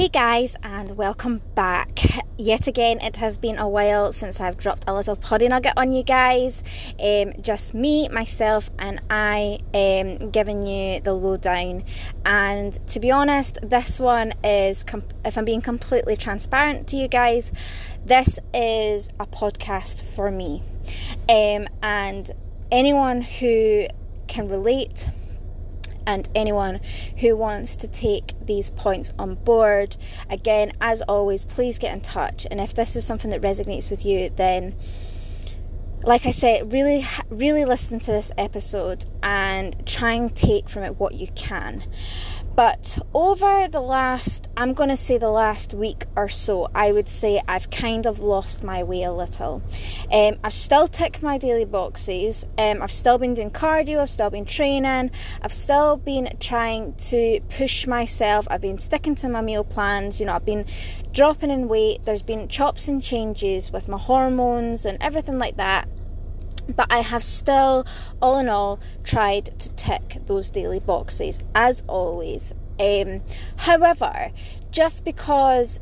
Hey guys, and welcome back. Yet again, it has been a while since I've dropped a little potty nugget on you guys. Um, just me, myself, and I um, giving you the lowdown. And to be honest, this one is, if I'm being completely transparent to you guys, this is a podcast for me. Um, and anyone who can relate and anyone who wants to take these points on board. Again, as always, please get in touch. And if this is something that resonates with you, then like I said, really, really listen to this episode and try and take from it what you can. But over the last, I'm going to say the last week or so, I would say I've kind of lost my way a little. Um, I've still ticked my daily boxes. Um, I've still been doing cardio. I've still been training. I've still been trying to push myself. I've been sticking to my meal plans. You know, I've been dropping in weight. There's been chops and changes with my hormones and everything like that but I have still, all in all, tried to tick those daily boxes as always. Um, however, just because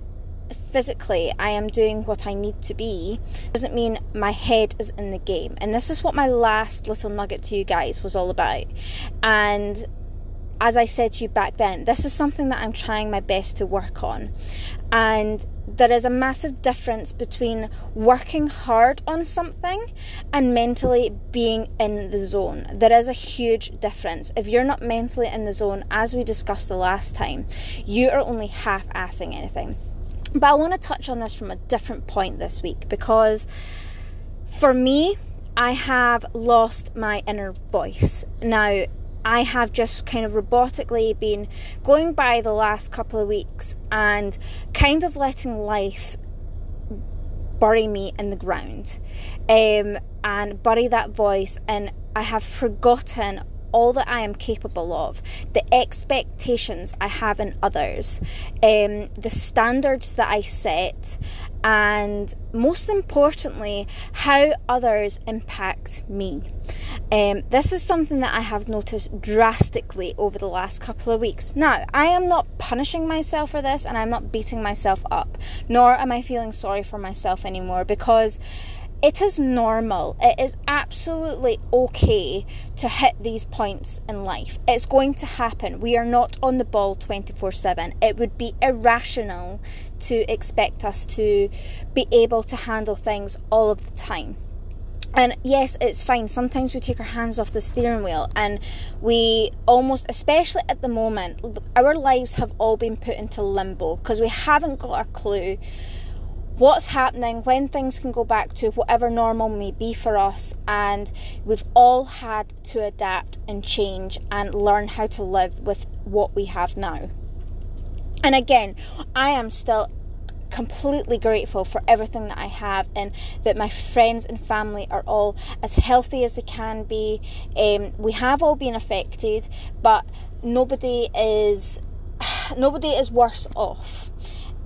physically I am doing what I need to be doesn't mean my head is in the game. And this is what my last little nugget to you guys was all about. And as I said to you back then, this is something that I'm trying my best to work on. And there is a massive difference between working hard on something and mentally being in the zone. There is a huge difference. If you're not mentally in the zone, as we discussed the last time, you are only half assing anything. But I want to touch on this from a different point this week because for me, I have lost my inner voice. Now, I have just kind of robotically been going by the last couple of weeks and kind of letting life bury me in the ground um, and bury that voice. And I have forgotten all that I am capable of, the expectations I have in others, um, the standards that I set, and most importantly, how others impact me. Um, this is something that I have noticed drastically over the last couple of weeks. Now, I am not punishing myself for this and I'm not beating myself up, nor am I feeling sorry for myself anymore because it is normal. It is absolutely okay to hit these points in life. It's going to happen. We are not on the ball 24 7. It would be irrational to expect us to be able to handle things all of the time. And yes, it's fine. Sometimes we take our hands off the steering wheel and we almost, especially at the moment, our lives have all been put into limbo because we haven't got a clue what's happening, when things can go back to whatever normal may be for us, and we've all had to adapt and change and learn how to live with what we have now. And again, I am still completely grateful for everything that I have and that my friends and family are all as healthy as they can be. Um, we have all been affected, but nobody is nobody is worse off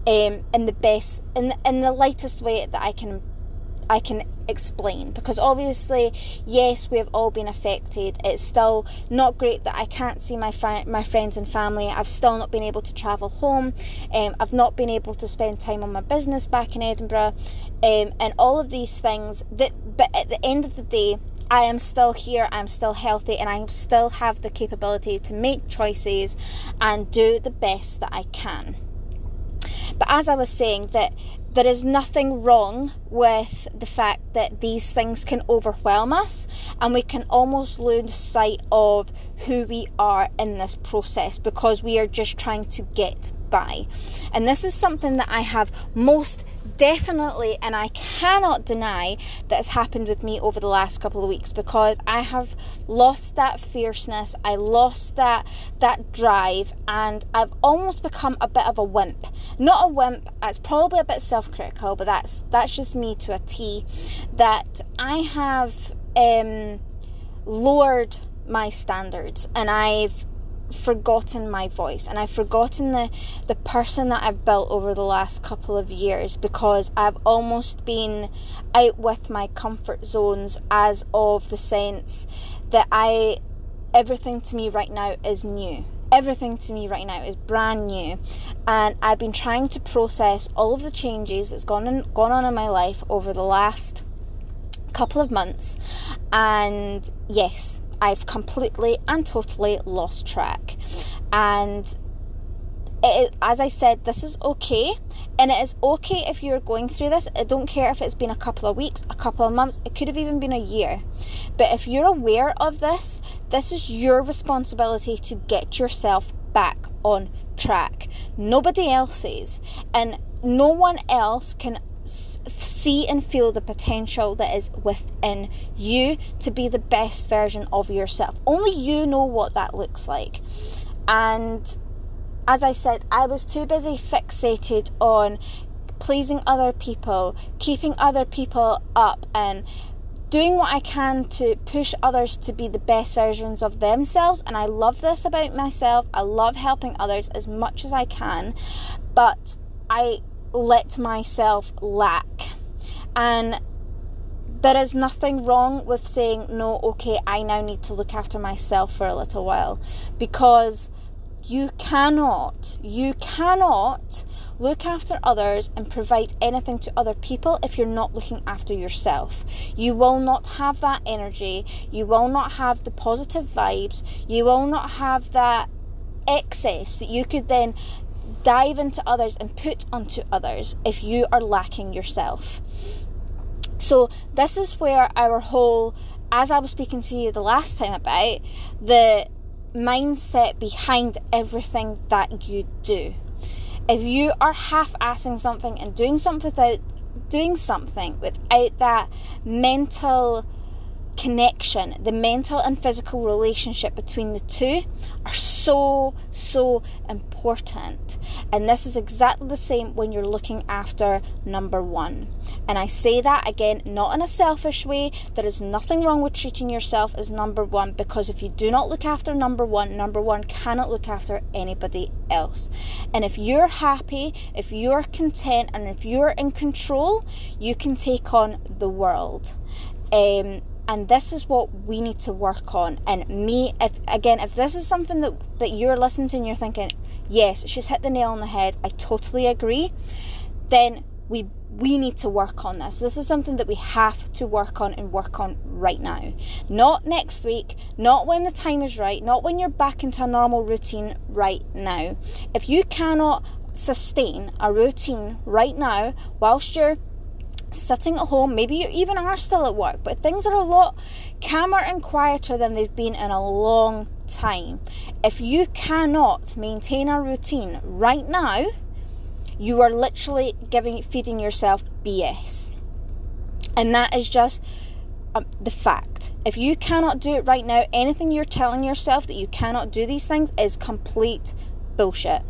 um, in the best in the, in the lightest way that I can I can explain. Because obviously yes we have all been affected. It's still not great that I can't see my my friends and family. I've still not been able to travel home. Um, I've not been able to spend time on my business back in Edinburgh. Um, and all of these things that but at the end of the day I am still here, I'm still healthy, and I still have the capability to make choices and do the best that I can. But as I was saying, that there is nothing wrong with the fact that these things can overwhelm us and we can almost lose sight of who we are in this process because we are just trying to get by. And this is something that I have most definitely, and I cannot deny that has happened with me over the last couple of weeks because I have lost that fierceness, I lost that that drive, and I've almost become a bit of a wimp. Not a wimp. It's probably a bit self-critical, but that's that's just me to a T. That I have um, lowered my standards, and I've forgotten my voice and I've forgotten the the person that I've built over the last couple of years because I've almost been out with my comfort zones as of the sense that I everything to me right now is new. Everything to me right now is brand new and I've been trying to process all of the changes that's gone on, gone on in my life over the last couple of months and yes I've completely and totally lost track. And it, as I said, this is okay, and it is okay if you're going through this. I don't care if it's been a couple of weeks, a couple of months, it could have even been a year. But if you're aware of this, this is your responsibility to get yourself back on track. Nobody else's, and no one else can see and feel the potential that is within you to be the best version of yourself. Only you know what that looks like. And as I said, I was too busy fixated on pleasing other people, keeping other people up, and doing what I can to push others to be the best versions of themselves. And I love this about myself. I love helping others as much as I can. But I let myself lack. And there is nothing wrong with saying, no, okay, I now need to look after myself for a little while. Because you cannot, you cannot look after others and provide anything to other people if you're not looking after yourself. You will not have that energy, you will not have the positive vibes, you will not have that excess that you could then dive into others and put onto others if you are lacking yourself. So, this is where our whole, as I was speaking to you the last time about, the mindset behind everything that you do. If you are half assing something and doing something without doing something without that mental connection, the mental and physical relationship between the two are so, so important. And this is exactly the same when you're looking after number one. And I say that again, not in a selfish way. There is nothing wrong with treating yourself as number one because if you do not look after number one, number one cannot look after anybody else. And if you're happy, if you're content, and if you're in control, you can take on the world. Um, and this is what we need to work on. And me if again if this is something that that you're listening to and you're thinking yes she's hit the nail on the head. I totally agree then we we need to work on this. This is something that we have to work on and work on right now. Not next week not when the time is right not when you're back into a normal routine right now. If you cannot sustain a routine right now whilst you're sitting at home, maybe you even are still at work, but things are a lot calmer and quieter than they've been in a long time. If you cannot maintain a routine right now, you are literally giving feeding yourself BS. And that is just um, the fact. If you cannot do it right now, anything you're telling yourself that you cannot do these things is complete bullshit.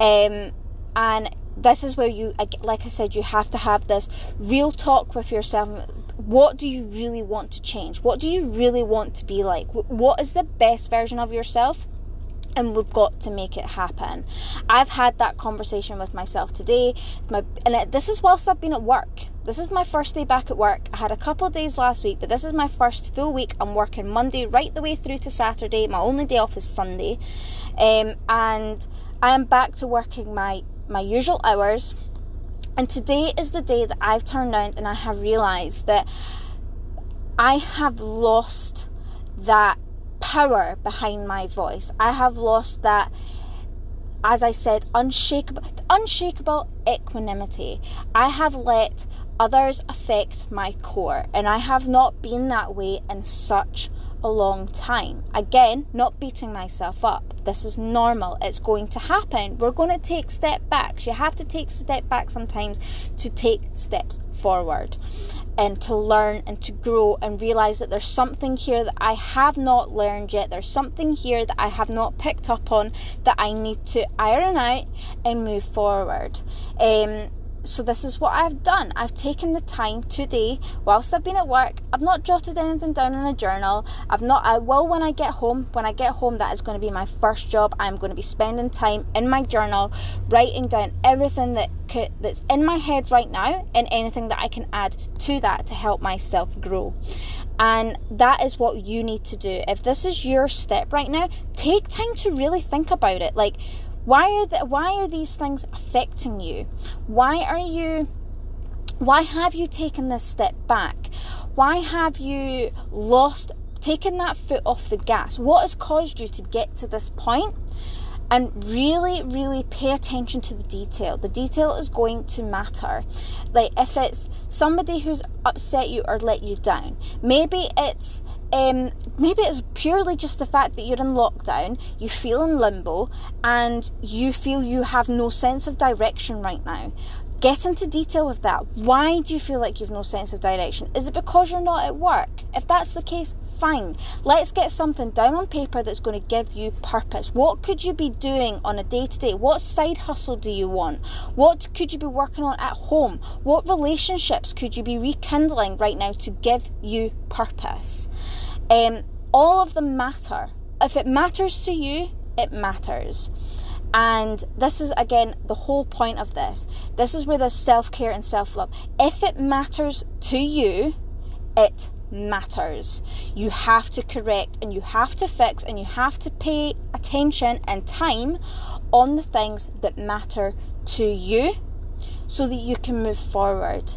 Um, and this is where you like i said you have to have this real talk with yourself what do you really want to change what do you really want to be like what is the best version of yourself and we've got to make it happen. I've had that conversation with myself today. My, and this is whilst I've been at work. This is my first day back at work. I had a couple of days last week, but this is my first full week. I'm working Monday right the way through to Saturday. My only day off is Sunday, um, and I am back to working my my usual hours. And today is the day that I've turned around and I have realized that I have lost that power behind my voice. I have lost that, as I said, unshakable, unshakable equanimity. I have let others affect my core, and I have not been that way in such a long time. Again, not beating myself up. This is normal. It's going to happen. We're going to take step backs. You have to take step back sometimes to take steps forward and to learn and to grow and realize that there's something here that I have not learned yet. There's something here that I have not picked up on that I need to iron out and move forward. Um, so this is what I've done. I've taken the time today, whilst I've been at work. I've not jotted anything down in a journal. I've not. I will when I get home. When I get home, that is going to be my first job. I'm going to be spending time in my journal, writing down everything that could, that's in my head right now, and anything that I can add to that to help myself grow. And that is what you need to do. If this is your step right now, take time to really think about it. Like why are the, why are these things affecting you? Why are you why have you taken this step back? Why have you lost taken that foot off the gas? What has caused you to get to this point? and really really pay attention to the detail the detail is going to matter like if it's somebody who's upset you or let you down maybe it's um, maybe it's purely just the fact that you're in lockdown, you feel in limbo, and you feel you have no sense of direction right now. Get into detail with that. Why do you feel like you've no sense of direction? Is it because you're not at work? If that's the case, fine. Let's get something down on paper that's going to give you purpose. What could you be doing on a day to day? What side hustle do you want? What could you be working on at home? What relationships could you be rekindling right now to give you purpose? Um, all of them matter. If it matters to you, it matters. And this is again the whole point of this. This is where there's self care and self love. If it matters to you, it matters. You have to correct and you have to fix and you have to pay attention and time on the things that matter to you so that you can move forward.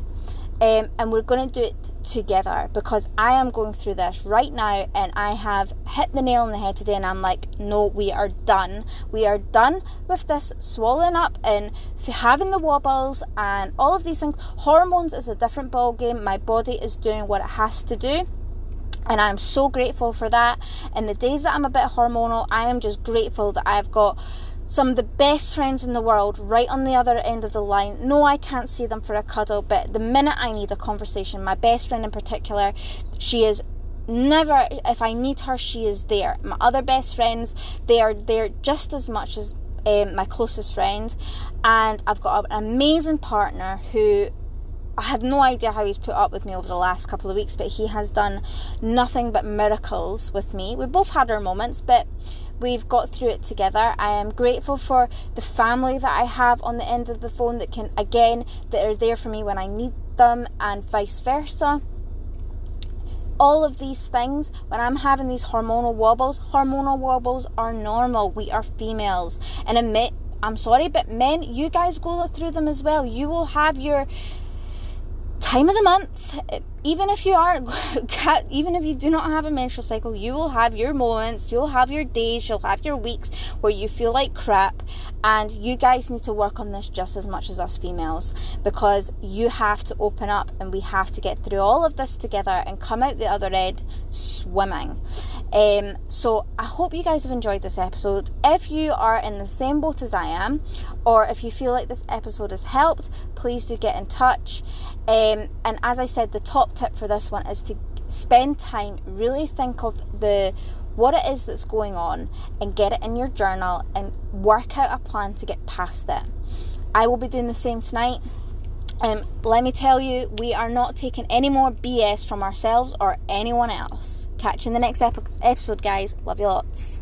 Um, and we're going to do it together because I am going through this right now and I have hit the nail on the head today and I'm like, no, we are done. We are done with this swallowing up and having the wobbles and all of these things. Hormones is a different ball game. My body is doing what it has to do. And I'm so grateful for that. And the days that I'm a bit hormonal, I am just grateful that I've got some of the best friends in the world right on the other end of the line. No, I can't see them for a cuddle, but the minute I need a conversation, my best friend in particular, she is never if I need her, she is there. My other best friends, they are there just as much as um, my closest friends, and I've got an amazing partner who I have no idea how he's put up with me over the last couple of weeks, but he has done nothing but miracles with me. We both had our moments, but we've got through it together. I am grateful for the family that I have on the end of the phone that can, again, that are there for me when I need them, and vice versa. All of these things, when I'm having these hormonal wobbles, hormonal wobbles are normal. We are females. And admit, I'm sorry, but men, you guys go through them as well. You will have your time of the month even if you are even if you do not have a menstrual cycle you will have your moments you'll have your days you'll have your weeks where you feel like crap. And you guys need to work on this just as much as us females because you have to open up and we have to get through all of this together and come out the other end swimming. Um, so i hope you guys have enjoyed this episode. If you are in the same boat as i am or if you feel like this episode has helped please do get in touch. Um, and as i said the top top tip for this one is to spend time, really think of the what it is that's going on and get it in your journal and work out a plan to get past it. I will be doing the same tonight. Um, let me tell you, we are not taking any more BS from ourselves or anyone else. Catch you in the next episode, guys. Love you lots.